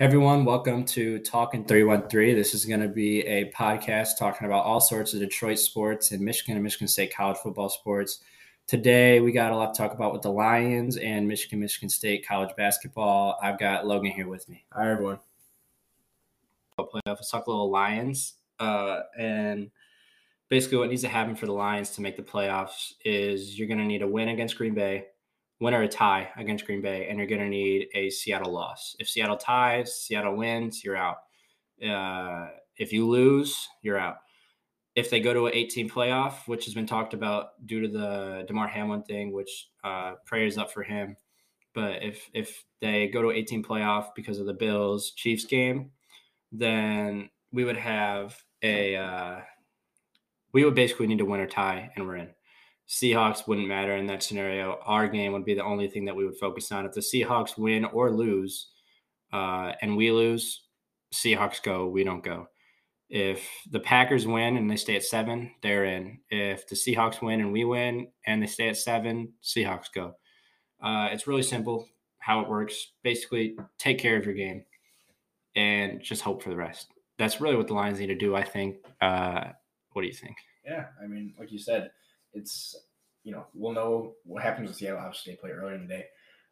everyone, welcome to Talking 313. This is going to be a podcast talking about all sorts of Detroit sports and Michigan and Michigan State college football sports. Today, we got a lot to talk about with the Lions and Michigan, Michigan State college basketball. I've got Logan here with me. Hi, everyone. Playoff. Let's talk a little Lions. Uh, and basically, what needs to happen for the Lions to make the playoffs is you're going to need a win against Green Bay win or a tie against Green Bay, and you're going to need a Seattle loss. If Seattle ties, Seattle wins, you're out. Uh, if you lose, you're out. If they go to an 18 playoff, which has been talked about due to the Damar Hamlin thing, which uh, prayers up for him. But if if they go to 18 playoff because of the Bills Chiefs game, then we would have a uh, we would basically need to win or tie, and we're in. Seahawks wouldn't matter in that scenario. Our game would be the only thing that we would focus on. If the Seahawks win or lose, uh, and we lose, Seahawks go, we don't go. If the Packers win and they stay at seven, they're in. If the Seahawks win and we win and they stay at seven, Seahawks go. Uh, it's really simple how it works. Basically, take care of your game and just hope for the rest. That's really what the Lions need to do, I think. Uh, what do you think? Yeah, I mean, like you said, it's you know we'll know what happens with Seattle. Obviously, they play earlier in the day,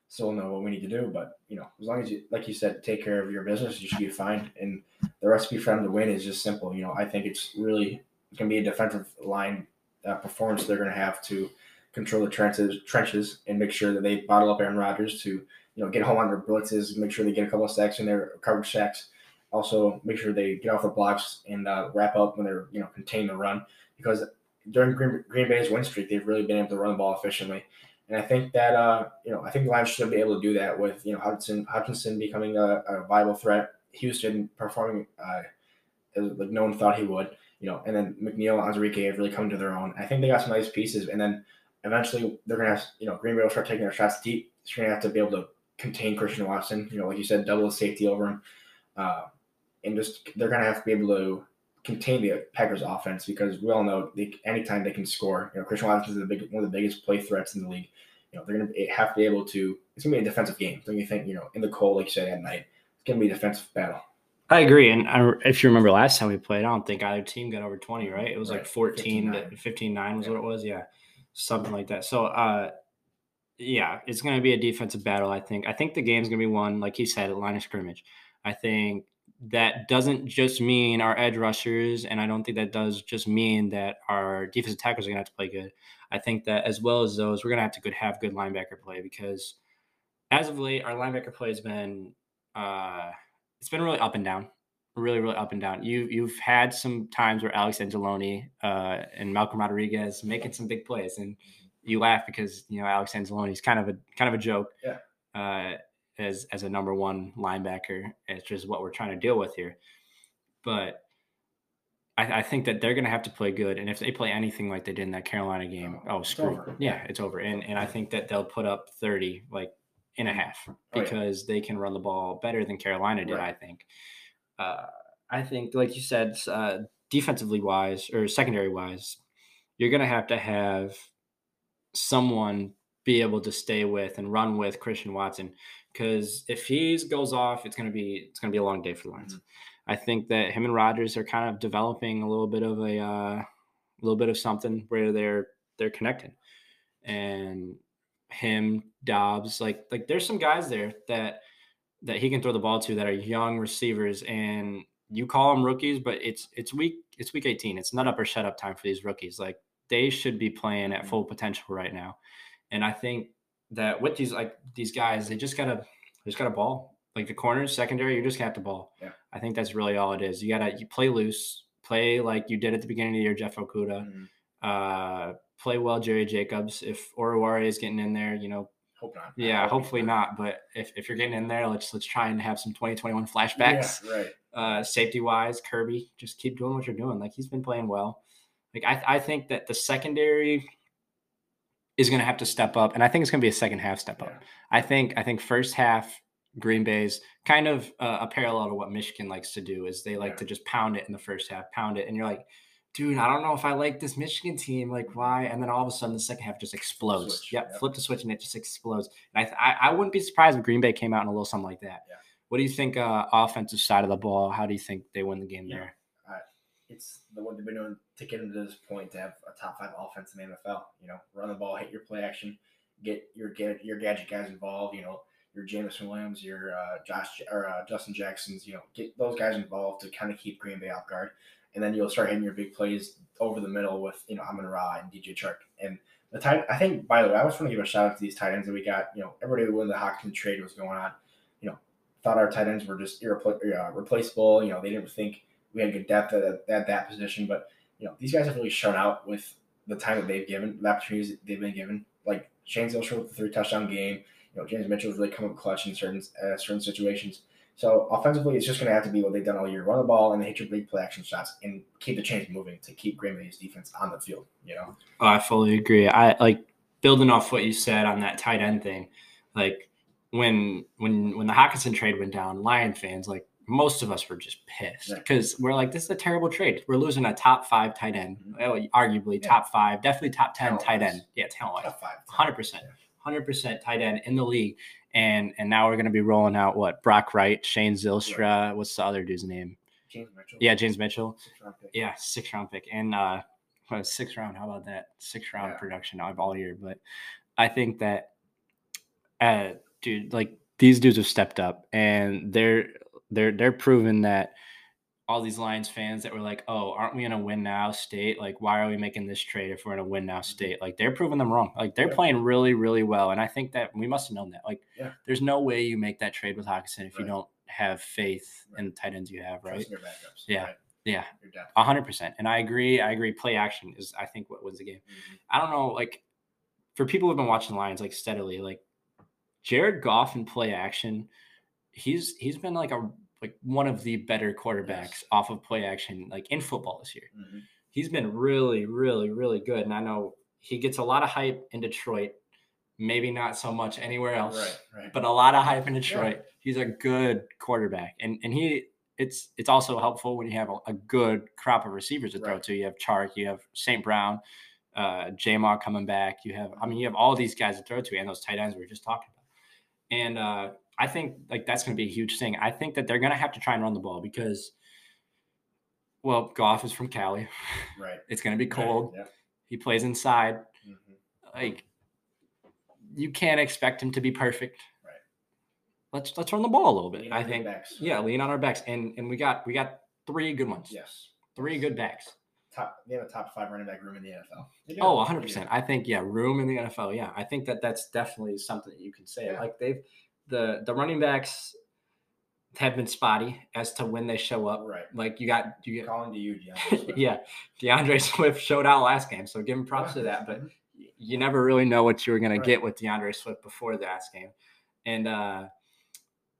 so we'll know what we need to do. But you know, as long as you, like you said, take care of your business, you should be fine. And the recipe for them to win is just simple. You know, I think it's really it's going to be a defensive line uh, performance they're going to have to control the trenches, trenches, and make sure that they bottle up Aaron Rodgers to you know get home on their blitzes, make sure they get a couple of sacks in their coverage sacks. Also, make sure they get off the blocks and uh, wrap up when they're you know contain the run because during Green, Green Bay's win streak, they've really been able to run the ball efficiently. And I think that uh, you know, I think the Lions should be able to do that with you know Hudson Hutchinson becoming a, a viable threat, Houston performing uh, as like no one thought he would, you know, and then McNeill, Onwuzurike have really come to their own. I think they got some nice pieces, and then eventually they're gonna have you know Green Bay will start taking their shots deep. They're gonna have to be able to contain Christian Watson, you know, like you said, double the safety over him, uh, and just they're gonna have to be able to contain the Packers offense because we all know they, anytime they can score, you know, Christian Watson is big, one of the biggest play threats in the league. You know, they're going to have to be able to, it's going to be a defensive game. Don't you think, you know, in the cold, like you said, at night, it's going to be a defensive battle. I agree. And I, if you remember last time we played, I don't think either team got over 20, right? It was right. like 14 to 15 9 was yeah. what it was. Yeah. Something like that. So, uh, yeah, it's going to be a defensive battle, I think. I think the game's going to be won, like he said, at line of scrimmage. I think that doesn't just mean our edge rushers, and I don't think that does just mean that our defensive tackles are going to have to play good. I think that as well as those, we're going to have to good, have good linebacker play because as of late, our linebacker play has been uh, it's been really up and down, really, really up and down. You you've had some times where Alex Anzalone uh, and Malcolm Rodriguez making some big plays, and you laugh because you know Alex Anzalone is kind of a kind of a joke. Yeah. Uh, as as a number one linebacker. It's just what we're trying to deal with here. But I, I think that they're going to have to play good, and if they play anything like they did in that Carolina game, oh, oh screw, yeah, it's over. And and I think that they'll put up thirty like in a half because oh, yeah. they can run the ball better than Carolina did. Right. I think. Uh, I think, like you said, uh, defensively wise or secondary wise, you're going to have to have someone be able to stay with and run with Christian Watson because if he goes off, it's gonna be it's gonna be a long day for the Lions. Mm-hmm. I think that him and Rodgers are kind of developing a little bit of a uh, little bit of something where they're they're connected, and him Doubs like like there's some guys there that that he can throw the ball to that are young receivers and you call them rookies but it's it's week it's week 18 it's not up or shut up time for these rookies like they should be playing at mm-hmm. full potential right now and i think that with these like these guys, they just gotta they just got a ball. Like the corners, secondary, you just got the ball. Yeah. I think that's really all it is. You gotta you play loose, play like you did at the beginning of the year, Jeff Okudah. Mm-hmm. Uh, play well, Jerry Jacobs. If Oruwariye is getting in there, you know, hope not. Yeah, hopefully not. But if, if you're getting in there, let's let's try and have some 2021 flashbacks. Yeah, right. Uh, safety wise, Kerby, just keep doing what you're doing. Like he's been playing well. Like I, I think that the secondary is going to have to step up, and I think it's going to be a second half step up. Yeah. I think I think first half Green Bay's kind of uh, a parallel to what Michigan likes to do is they like yeah. to just pound it in the first half, pound it, and you're like, dude, I don't know if I like this Michigan team, like why? And then all of a sudden the second half just explodes. Switch. Yep, yep, flip the switch and it just explodes. And I, I, I wouldn't be surprised if Green Bay came out in a little something like that. Yeah. What do you think uh, offensive side of the ball? How do you think they win the game Yeah. there? It's the what they've been doing to get into this point to have a top five offense in the NFL. You know, run the ball, hit your play action, get your get your gadget guys involved. You know, your Jameson Williams, your uh, Josh or uh, Justin Jacksons. You know, get those guys involved to kind of keep Green Bay off guard, and then you'll start hitting your big plays over the middle with you know Amon Ra and DJ Chark and. The tight, I think. By the way, I just want to give a shout out to these tight ends that we got. You know, everybody when the Hockenson trade was going on, you know, thought our tight ends were just irrepl- uh, replaceable. You know, they didn't think we had good depth at, at that position. But you know, these guys have really shown out with the time that they've given, the opportunities they've been given. Like Shane Zylstra with the three touchdown game. You know, James Mitchell's really come up clutch in certain uh, certain situations. So offensively, it's just going to have to be what they've done all year: run the ball and hit your big play action shots and keep the chains moving to keep Green Bay's defense on the field. You know, I fully agree. I like building off what you said on that tight end thing. Like when when when the Hockenson trade went down, Lion fans like most of us were just pissed Yeah. because we're like, this is a terrible trade. We're losing a top five tight end, Mhm. well, arguably Yeah. top five, definitely top ten Talent-wise. tight end. Yeah, talent wise, top five, hundred percent, hundred percent tight end in the league. And and now we're gonna be rolling out what Brock Wright, Shane Zylstra. What's the other dude's name? James Mitchell. Yeah, James Mitchell. Six. Yeah, six round pick and uh six round. How about that? Six round Yeah. production of all year. But I think that uh dude, like these dudes have stepped up and they're they're they're proving that all these Lions fans that were like, oh, aren't we in a win now state? Like, why are we making this trade if we're in a win now state? Like they're proving them wrong. Like they're Yeah. playing really, really well. And I think that we must have known that. Like Yeah. there's no way you make that trade with Hockenson if you don't have faith Right. in the tight ends you have, right? Backups. Yeah. Right? Yeah. A hundred percent. And I agree. I agree. Play action is, I think, what wins the game. Mhm. I don't know, like for people who've been watching Lions like steadily, like Jared Goff in play action, he's he's been like a like one of the better quarterbacks Yes. off of play action, like in football this year. Mhm. He's been really, really, really good. And I know he gets a lot of hype in Detroit, maybe not so much anywhere else Right. Right. but a lot of hype in Detroit. He's a good quarterback, and and he it's it's also helpful when you have a, a good crop of receivers to throw to. You have Chark, you have St. Brown, uh, J Maw coming back. You have I mean you have all these guys to throw to, and those tight ends we were just talking about. And uh, I think like that's going to be a huge thing. I think that they're going to have to try and run the ball because, well, Goff is from Cali. right. It's going to be cold. Yeah. He plays inside. Mhm. Like you can't expect him to be perfect. Right. Let's let's run the ball a little bit. Lean I think backs. yeah, lean on our backs, and and we got we got three good ones. Yes. three good backs. Top. They have a top five running back room in the NFL. Oh, 100 do. percent. I think yeah, room in the NFL. Yeah, I think that that's definitely something that you can say. Yeah. Like they've the the running backs have been spotty as to when they show up. Right. Like you got you get Calling to you, DeAndre Swift. yeah, DeAndre Swift showed out last game, so give him props to that. But you never really know what you were gonna Right. get with DeAndre Swift before the last game, and uh,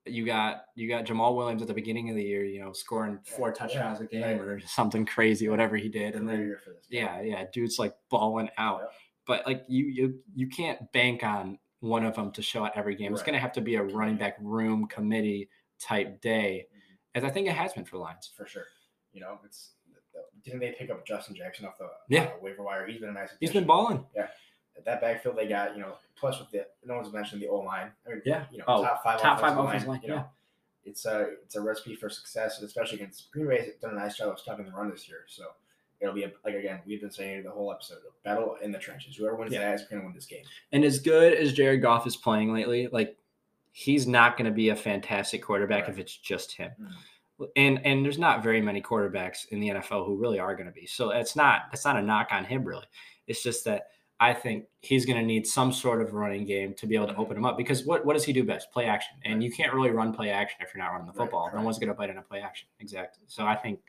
you got you got Jamaal Williams at the beginning of the year, you know, scoring four Yeah, touchdowns a game right. or something crazy, whatever he did, and then year for this. yeah, yeah, dude's like balling out. Yep. But like you you you can't bank on one of them to show at every game. It's gonna have to be a running back room committee type day, Mhm. as I think it has been for Lions. for sure. You know, it's didn't they pick up Justin Jackson off the Yeah. uh, waiver wire? He's been a nice. He's been balling. Yeah. That backfield they got, you know, plus with the no one's mentioned the O line. I mean, Yeah. you know, Oh, top five, top five offensive offensive line, You know, yeah. it's a it's a recipe for success, especially against Green Bay. has Done a nice job of stopping the run this year, so it'll be a, like again we've been saying the whole episode, battle in the trenches. Whoever wins Yeah. that is going to win this game. And as good as Jared Goff is playing lately, like he's not going to be a fantastic quarterback Right. if it's just him. Mhm. And and there's not very many quarterbacks in the NFL who really are going to be. So it's not it's not a knock on him really. It's just that I think he's going to need some sort of running game to be able to Mhm. open him up because what, what does he do best? Play action. And you can't really run play action if you're not running the Right, football. no one's going to bite in a play action. Exactly. So I think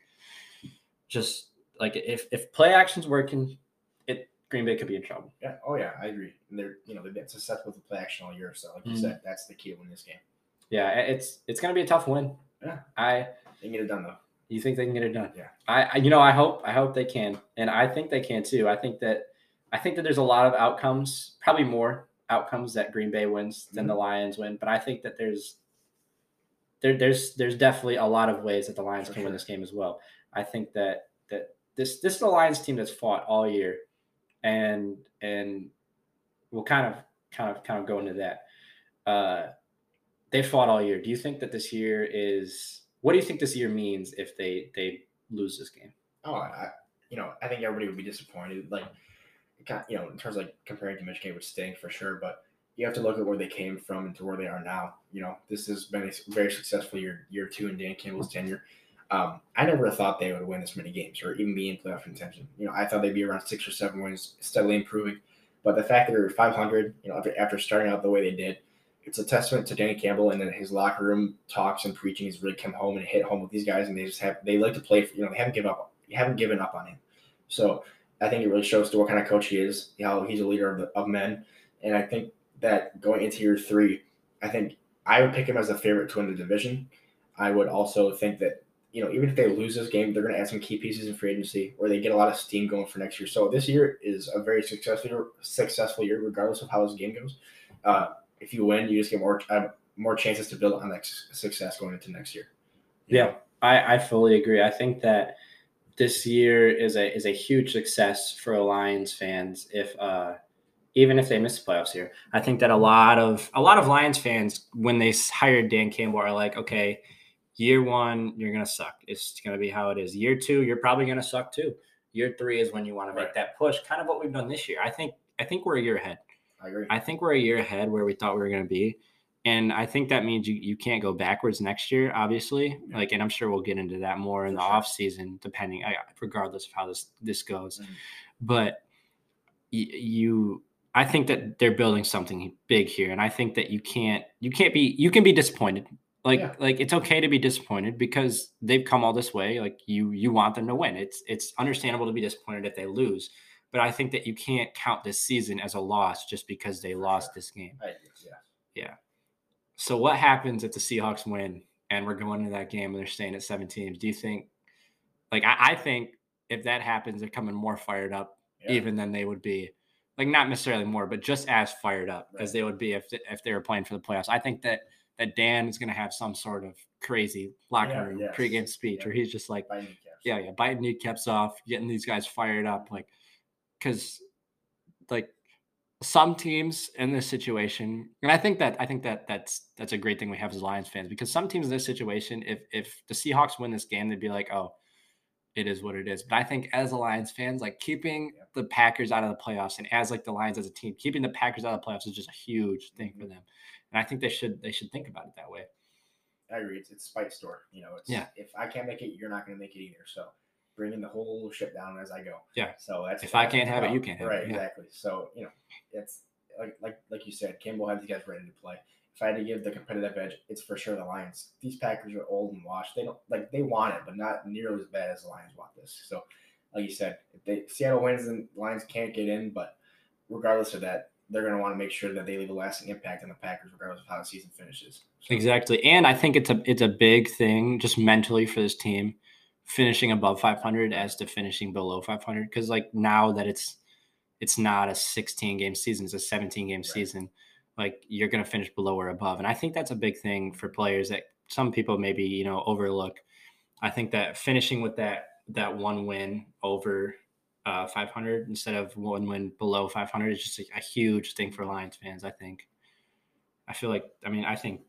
just like if if play action's working, it Green Bay could be in trouble. Yeah. Oh yeah, I agree. And they're you know they've been successful with the play action all year. So like you Mhm. said, that's the key to win this game. Yeah, it's it's going to be a tough win. Yeah. I They can get it done though. You think they can get it done? Yeah. I, I you know I hope I hope they can, and I think they can too. I think that I think that there's a lot of outcomes, probably more outcomes that Green Bay wins than Mm-hmm. the Lions win. But I think that there's there there's there's definitely a lot of ways that the Lions For can win this game as well. I think that that this this is the Lions team that's fought all year, and and we'll kind of kind of kind of go into that. Uh, they fought all year. Do you think that this year is what do you think this year means if they they lose this game? Oh, I, you know, I think everybody would be disappointed. Like, you know, in terms of like comparing to Michigan, would stink for sure. But you have to look at where they came from and to where they are now. You know, this has been a very successful year, year two in Dan Campbell's tenure. Um, I never thought they would win this many games or even be in playoff contention. You know, I thought they'd be around six or seven wins, steadily improving. But the fact that they're 500, you know, after, after starting out the way they did, it's a testament to Danny Campbell and then his locker room talks and preaching. He's really come home and hit home with these guys, and they just have they like to play. For, you know, they haven't given up. Haven't given up on him. So I think it really shows to what kind of coach he is. How he's a leader of, the, of men, and I think that going into year three, I think I would pick him as a favorite to win the division. I would also think that you know, even if they lose this game, they're going to add some key pieces in free agency, or they get a lot of steam going for next year. So this year is a very successful successful year, regardless of how this game goes. Uh, if you win, you just get more uh, more chances to build on that success going into next year. Yeah, I, I fully agree. I think that this year is a is a huge success for Lions fans. If uh, even if they miss the playoffs here, I think that a lot of a lot of Lions fans when they hired Dan Campbell are like, okay year one, you're going to suck. It's going to be how it is. Year two, you're probably going to suck too. Year three is when you want to make right. that push, kind of what we've done this year. I think I think we're a year ahead. I agree. I think we're a year ahead where we thought we were going to be. And I think that means you, you can't go backwards next year, obviously. Yeah. Like, and I'm sure we'll get into that more in For the sure. off season, depending, regardless of how this this goes. Mm-hmm. But you, I think that they're building something big here, and I think that you can't you can't be you can be disappointed like yeah. like it's okay to be disappointed because they've come all this way. Like you you want them to win. It's it's understandable to be disappointed if they lose. But I think that you can't count this season as a loss just because they lost this game. Yeah. Yeah. So what happens if the Seahawks win and we're going to that game and they're staying at seven teams? Do you think like I, I think if that happens, they're coming more fired up yeah. even than they would be like not necessarily more, but just as fired up right. as they would be if if they were playing for the playoffs. I think that that Dan is going to have some sort of crazy locker yeah, room yes. pregame speech yeah. where he's just like, yeah, yeah, biting kneecaps off, getting these guys fired up, like, because like some teams in this situation, and I think that I think that that's that's a great thing we have as Lions fans because some teams in this situation, if if the Seahawks win this game, they'd be like, oh, it is what it is. But I think as a Lions fans, like keeping the Packers out of the playoffs and as like the Lions as a team, keeping the Packers out of the playoffs is just a huge thing for mm-hmm. them. And I think they should they should think about it that way. I agree. It's, it's spite store. You know, it's yeah. If I can't make it, you're not going to make it either. So bringing the whole ship down as I go. Yeah. So that's if I can't have it, you can't. right. It. Yeah. Exactly. So you know, it's like like like you said, Campbell had these guys ready to play. If I had to give the competitive edge, it's for sure the Lions. These Packers are old and washed. They don't like they want it, but not nearly as bad as the Lions want this. So, like you said, if they Seattle wins and the Lions can't get in, but regardless of that, they're going to want to make sure that they leave a lasting impact on the Packers, regardless of how the season finishes. So. Exactly, and I think it's a it's a big thing just mentally for this team, finishing above 500 as to finishing below 500. Because like now that it's it's not a 16 game season, it's a 17 game right. season. Like you're going to finish below or above, and I think that's a big thing for players that some people maybe you know overlook. I think that finishing with that that one win over uh, 500 instead of one win below 500 is just a, a, huge thing for Lions fans. I think. I feel like I mean I think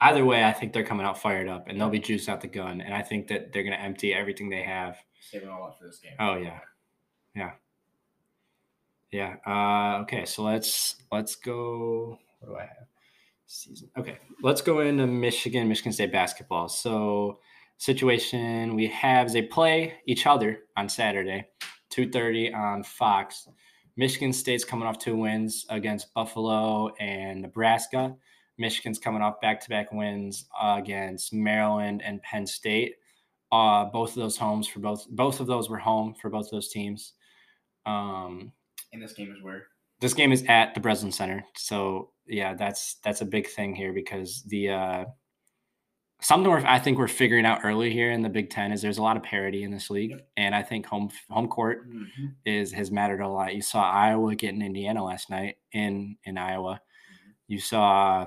either way I think they're coming out fired up and they'll be juiced out the gun and I think that they're going to empty everything they have. Saving all up for this game. Oh yeah, yeah, yeah. Uh, okay, so let's let's go. What do I have? Season. Okay, let's go into Michigan, Michigan State basketball. So situation we have is they play each other on Saturday, 2:30 on Fox. Michigan State's coming off two wins against Buffalo and Nebraska. Michigan's coming off back-to-back wins against Maryland and Penn State. Uh, both of those homes for both both of those were home for both those teams. Um, and this game is where this game is at the Breslin Center. So yeah, that's that's a big thing here because the uh, something we're, I think we're figuring out early here in the Big Ten is there's a lot of parity in this league, and I think home home court mm-hmm. is has mattered a lot. You saw Iowa getting Indiana last night in in Iowa. Mm-hmm. You saw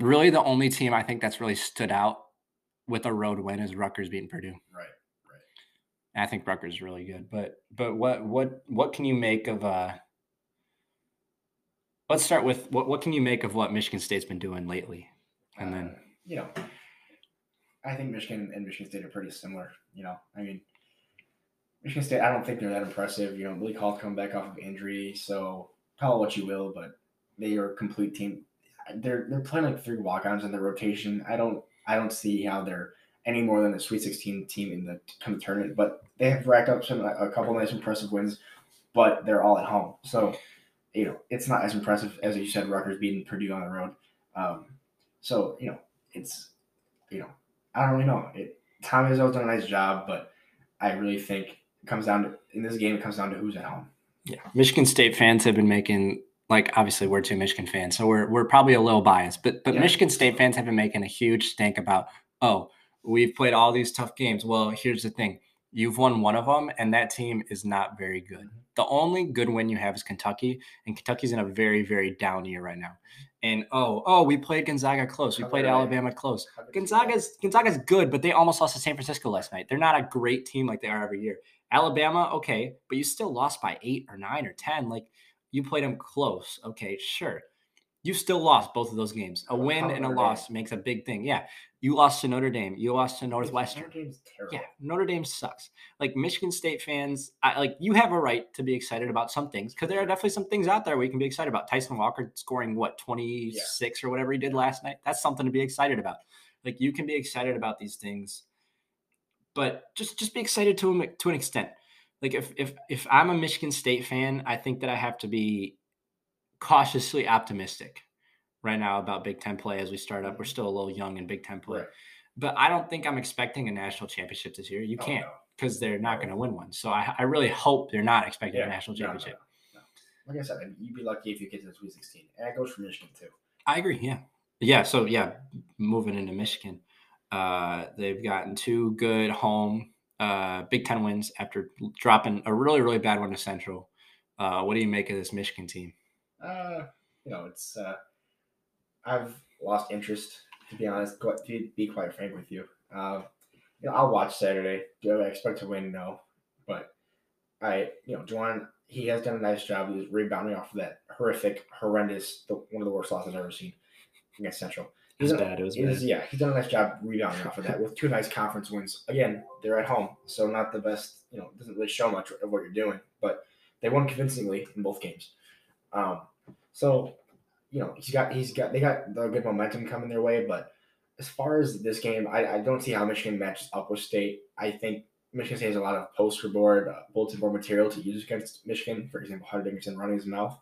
really the only team I think that's really stood out with a road win is Rutgers beating Purdue. Right. I think Rutgers is really good, but but what what what can you make of uh let's start with what what can you make of what Michigan State's been doing lately, and then Uh, you know, I think Michigan and Michigan State are pretty similar. You know, I mean, Michigan State, I don't think they're that impressive. You know, Malik Hall coming back off of injury, so call it what you will, but they are a complete team. They're they're playing like three walk-ons in the rotation. I don't I don't see how they're any more than a Sweet 16 team in the kind tournament, but they have racked up some a couple nice impressive wins, but they're all at home. So, you know, it's not as impressive as you said. Rutgers beating Purdue on the road. Um, so you know, it's you know, I don't really know. It Tom Izzo's done a nice job, but I really think it comes down to in this game. It comes down to who's at home. Yeah, Michigan State fans have been making like obviously we're two Michigan fans, so we're we're probably a little biased, but but Yeah. Michigan State fans have been making a huge stink about oh we've played all these tough games. Well, here's the thing: you've won one of them, and that team is not very good. The only good win you have is Kentucky, and Kentucky's in a very very down year right now. And oh oh we played Gonzaga close, we played good are they? Alabama close. How good is it? Gonzaga's Gonzaga's good, but they almost lost to San Francisco last night. They're not a great team like they are every year. Alabama, okay, but you still lost by eight or nine or ten. Like you played them close, okay, sure. You still lost both of those games. A win and a loss makes a big thing. Yeah, you lost to Notre Dame. You lost to Northwestern. Notre Dame's terrible. Yeah, Notre Dame sucks. Like Michigan State fans, I, like you have a right to be excited about some things because there are definitely some things out there we can be excited about. Tyson Walker scoring what twenty six or whatever he did last night. That's something to be excited about. Like you can be excited about these things, but just just be excited to an- to an extent. Like if if if I'm a Michigan State fan, I think that I have to be cautiously optimistic right now about Big Ten play as we start up. We're still a little young in Big Ten play. Right. But I don't think I'm expecting a national championship this year. You Oh, can't no. because they're not going to win one. So I, I really hope they're not expecting Yeah, a national no, no, championship. no, no. Like I said, I mean, you'd be lucky if you get to the Sweet 16. And that goes for Michigan, too. I agree. Yeah. Yeah. So, yeah, moving into Michigan, uh, they've gotten two good home uh, Big Ten wins after dropping a really, really bad one to Central. Uh, what do you make of this Michigan team? Uh, you know, it's uh, I've lost interest to be honest. To be quite frank with you, uh, you know, I'll watch Saturday. Do I expect to win? No, but I, you know, Juwan, he has done a nice job. He's rebounding off of that horrific, horrendous, the, one of the worst losses I've ever seen against Central. It was He's done- bad. It was It is, bad. yeah, he's done a nice job rebounding off of that with two nice conference wins. Again, they're at home, so not the best. You know, doesn't really show much of what you're doing, but they won convincingly in both games. Um, so you know he's got he's got they got the good momentum coming their way, but as far as this game, I, I don't see how Michigan matches up with State. I think Michigan State has a lot of poster board, uh, bulletin board material to use against Michigan. For example, Hunter Dickinson running his mouth,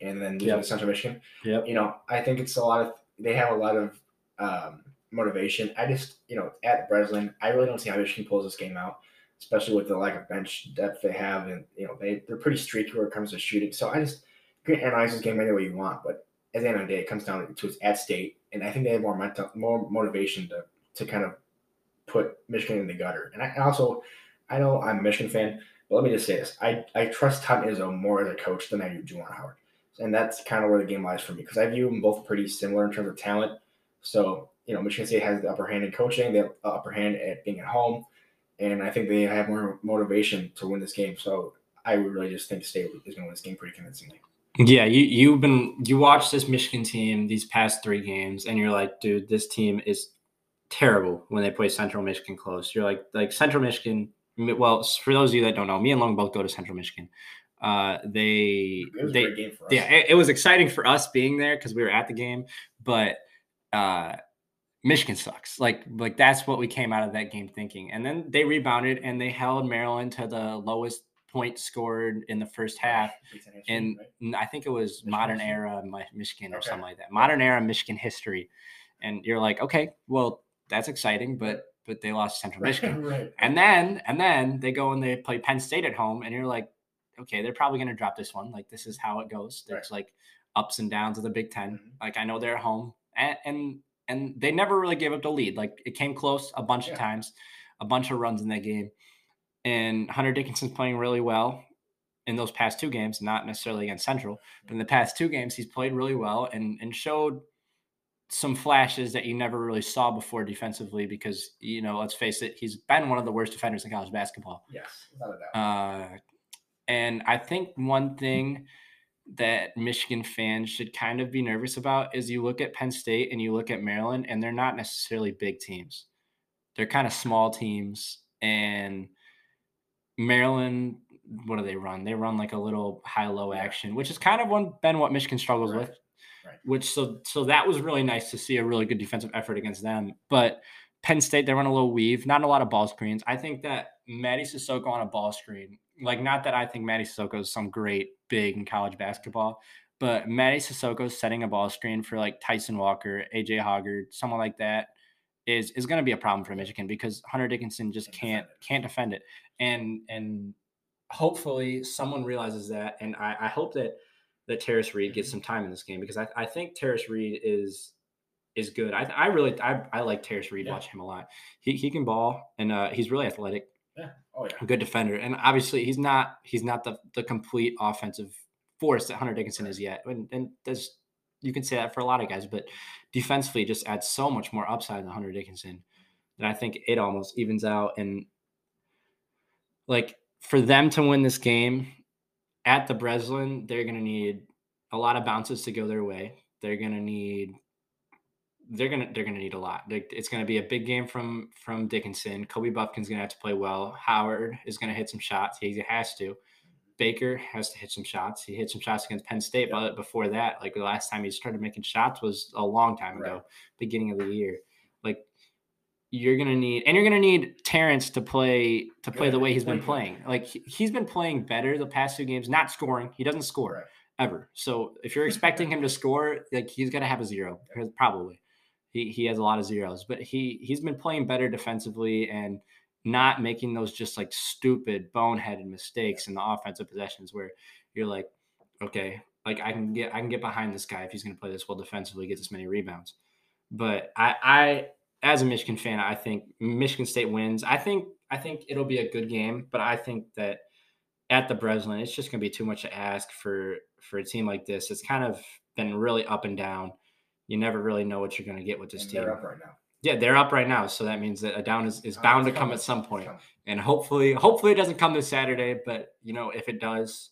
and then losing Yep. to Central Michigan Yep. you know, I think it's a lot of they have a lot of um, motivation. I just, you know, at Breslin, I really don't see how Michigan pulls this game out, especially with the lack of bench depth they have, and you know, they they're pretty streaky when it comes to shooting. So I just you can analyze this game any way you want, but at the end of the day, it comes down to it's at state, and I think they have more mental, more motivation to to kind of put Michigan in the gutter. And I also, I know I'm a Michigan fan, but let me just say this: I I trust Tom Izzo more as a coach than I do Juwan Howard and that's kind of where the game lies for me because I view them both pretty similar in terms of talent. So you know, Michigan State has the upper hand in coaching, the upper hand at being at home, and I think they have more motivation to win this game. So I would really just think State is going to win this game pretty convincingly. Yeah, you you've been you watched this Michigan team these past three games, and you're like, dude, this team is terrible when they play Central Michigan close. You're like, like Central Michigan. Well, for those of you that don't know, me and Long both go to Central Michigan. Uh, they It was they a great game for us. yeah, it, it was exciting for us being there because we were at the game, but uh, Michigan sucks. Like like that's what we came out of that game thinking. And then they rebounded and they held Maryland to the lowest point scored in the first half. Big Ten history, And right? I think it was Michigan modern history? era Michigan or Okay. something like that. Modern era Michigan history. And you're like, okay, well, that's exciting, but but they lost Central Michigan. right. And then and then they go and they play Penn State at home, and you're like, okay, they're probably going to drop this one. Like this is how it goes. There's like ups and downs of the Big 10 Mhm. Like I know they're at home, and and and they never really gave up the lead. Like it came close a bunch Yeah. of times, a bunch of runs in that game, and Hunter Dickinson's playing really well in those past two games. Not necessarily against Central, but in the past two games, he's played really well and and showed some flashes that you never really saw before defensively because you know let's face it he's been one of the worst defenders in college basketball Yes, without a doubt. uh, and I think one thing that Michigan fans should kind of be nervous about is you look at Penn State and you look at Maryland, and they're not necessarily big teams. They're kind of small teams. And Maryland, what do they run? They run like a little high low action, which is kind of one, been what Michigan struggles Right. with. Right. Which so so that was really nice to see a really good defensive effort against them. But Penn State, they run a little weave, not a lot of ball screens. I think that Mady Sissoko on a ball screen, like not that I think Mady Sissoko is some great big in college basketball, but Mady Sissoko setting a ball screen for like Tyson Walker, AJ Hoggard, someone like that is is going to be a problem for Michigan because Hunter Dickinson just Can't can't defend it. can't defend it. And and hopefully someone realizes that. And I, I hope that that Tarris Reed gets Mhm. some time in this game because I, I think Tarris Reed is is good. I, I really I, I like Tarris Reed. Yeah. Watch him a lot. He he can ball and uh, he's really athletic, Yeah. Oh yeah. a good defender. And obviously he's not he's not the the complete offensive force that Hunter Dickinson is yet. And and there's you can say that for a lot of guys, but defensively just adds so much more upside than Hunter Dickinson that I think it almost evens out. And like for them to win this game at the Breslin, they're gonna need a lot of bounces to go their way. They're gonna need they're gonna they're gonna need a lot. It's gonna be a big game from from Dickinson. Kobe Bufkin's gonna have to play well. Howard is gonna hit some shots. He has to. Baker has to hit some shots. He hit some shots against Penn State, Yeah. but before that, like the last time he started making shots was a long time Right. ago, beginning of the year. Like you're gonna need, and you're gonna need Terrence to play to play the way he's been Play playing. Like he- he's been playing better the past two games, not scoring. He doesn't score Right. ever. So if you're expecting him to score, like he's gonna have a zero, probably. He he has a lot of zeros, but he he's been playing better defensively and not making those just like stupid boneheaded mistakes in the offensive possessions where you're like, okay, like I can get I can get behind this guy if he's gonna play this well defensively, get this many rebounds. But I I as a Michigan fan, I think Michigan State wins. I think I think it'll be a good game, but I think that at the Breslin, it's just going to be too much to ask for for a team like this. It's kind of been really up and down. You never really know what you're going to get with this And team. they're up right now. Yeah, they're up right now, so that means that a down is, is Uh, bound to come at some point. And hopefully, hopefully it doesn't come this Saturday. But you know, if it does,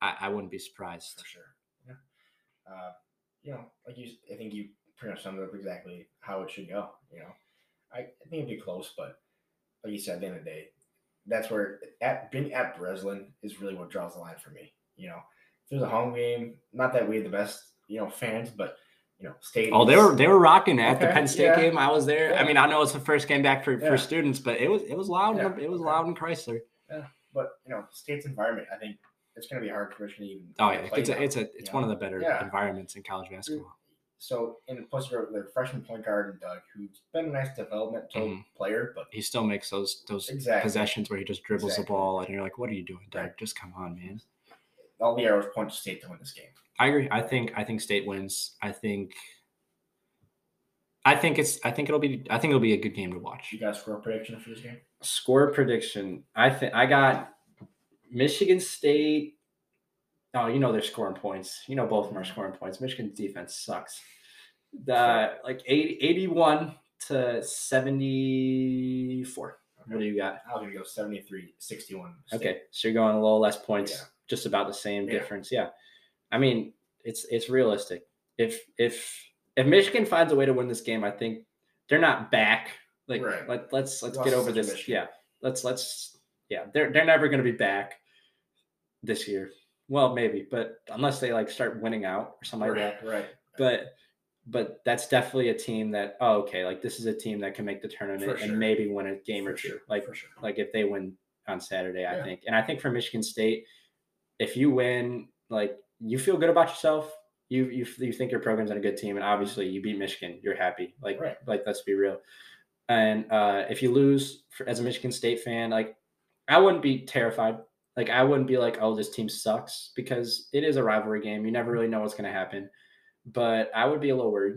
I, I wouldn't be surprised. for sure. Yeah. Uh, you know, like you, I think you pretty much summed up exactly how it should go. You know, I, I think it'd be close, but like you said, at the end of the day, that's where at being at Breslin is really what draws the line for me. You know, if there's a home game, not that we have the best, you know, fans, but you know, state. Oh, they were they were rocking at the Penn State yeah. game. I was there. I mean, I know it's the first game back for, Yeah. for students, but it was it was loud. Yeah, It was okay. loud in Crisler. Yeah, but you know, state's environment. I think it's going to be hard for Michigan to even. Oh yeah, it's a it's a it's know? one of the better Yeah. environments in college basketball. So, and plus, their their freshman point guard and Dug, who's been a nice developmental Mhm. player, but He still makes those those exactly possessions where he just dribbles Exactly. the ball, and you're like, "What are you doing, Dug? Right. Just come on, man." all the arrows point to state to win this game. I agree. I think I think State wins. I think I think it's I think it'll be I think it'll be a good game to watch. You got a score prediction for this game? Score prediction. I think I got Michigan State. Oh, you know they're scoring points. You know both of them are scoring points. Michigan's defense sucks. The like 80, 81 to 74. What do you got? I'm gonna go 73 61. Okay, so you're going a little less points, Yeah. just about the same Yeah. difference. Yeah, I mean it's it's realistic. If if if Michigan finds a way to win this game, I think they're not back. Like Right. let, let's let's Lost get over this. Michigan. Yeah, let's let's yeah they're they're never going to be back this year. Well, maybe, but unless they like start winning out or something like that. right, right. But but that's definitely a team that oh okay like this is a team that can make the tournament For and maybe win a game For or two. sure, Like for sure. like if they win on Saturday, I Yeah. think. And I think for Michigan State, if you win, like you feel good about yourself. You you you think your program's on a good team, and obviously you beat Michigan, you're happy. Like Right. like let's be real. And uh, if you lose for, as a Michigan State fan, like I wouldn't be terrified. Like I wouldn't be like, oh, this team sucks because it is a rivalry game. You never really know what's going to happen. But I would be a little worried.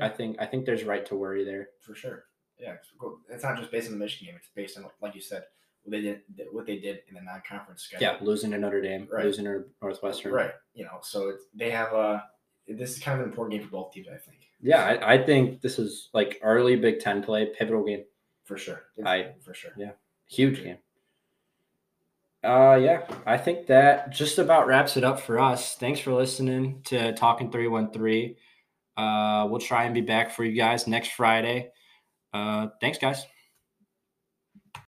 I think I think there's right to worry there. for sure. Yeah, it's, it's not just based on the Michigan game; it's based on, like you said, what they did, what they did in the non-conference schedule. Yeah, losing to Notre Dame, Right. losing to Northwestern. right. You know, so it's, they have a. This is kind of an important game for both teams, I think. Yeah, I, I think this is like early Big Ten play, pivotal game, for sure. I- for sure. yeah. huge game. Uh, yeah, I think that just about wraps it up for us. Thanks for listening to Talking 313. Uh, we'll try and be back for you guys next Friday. Uh, thanks, guys.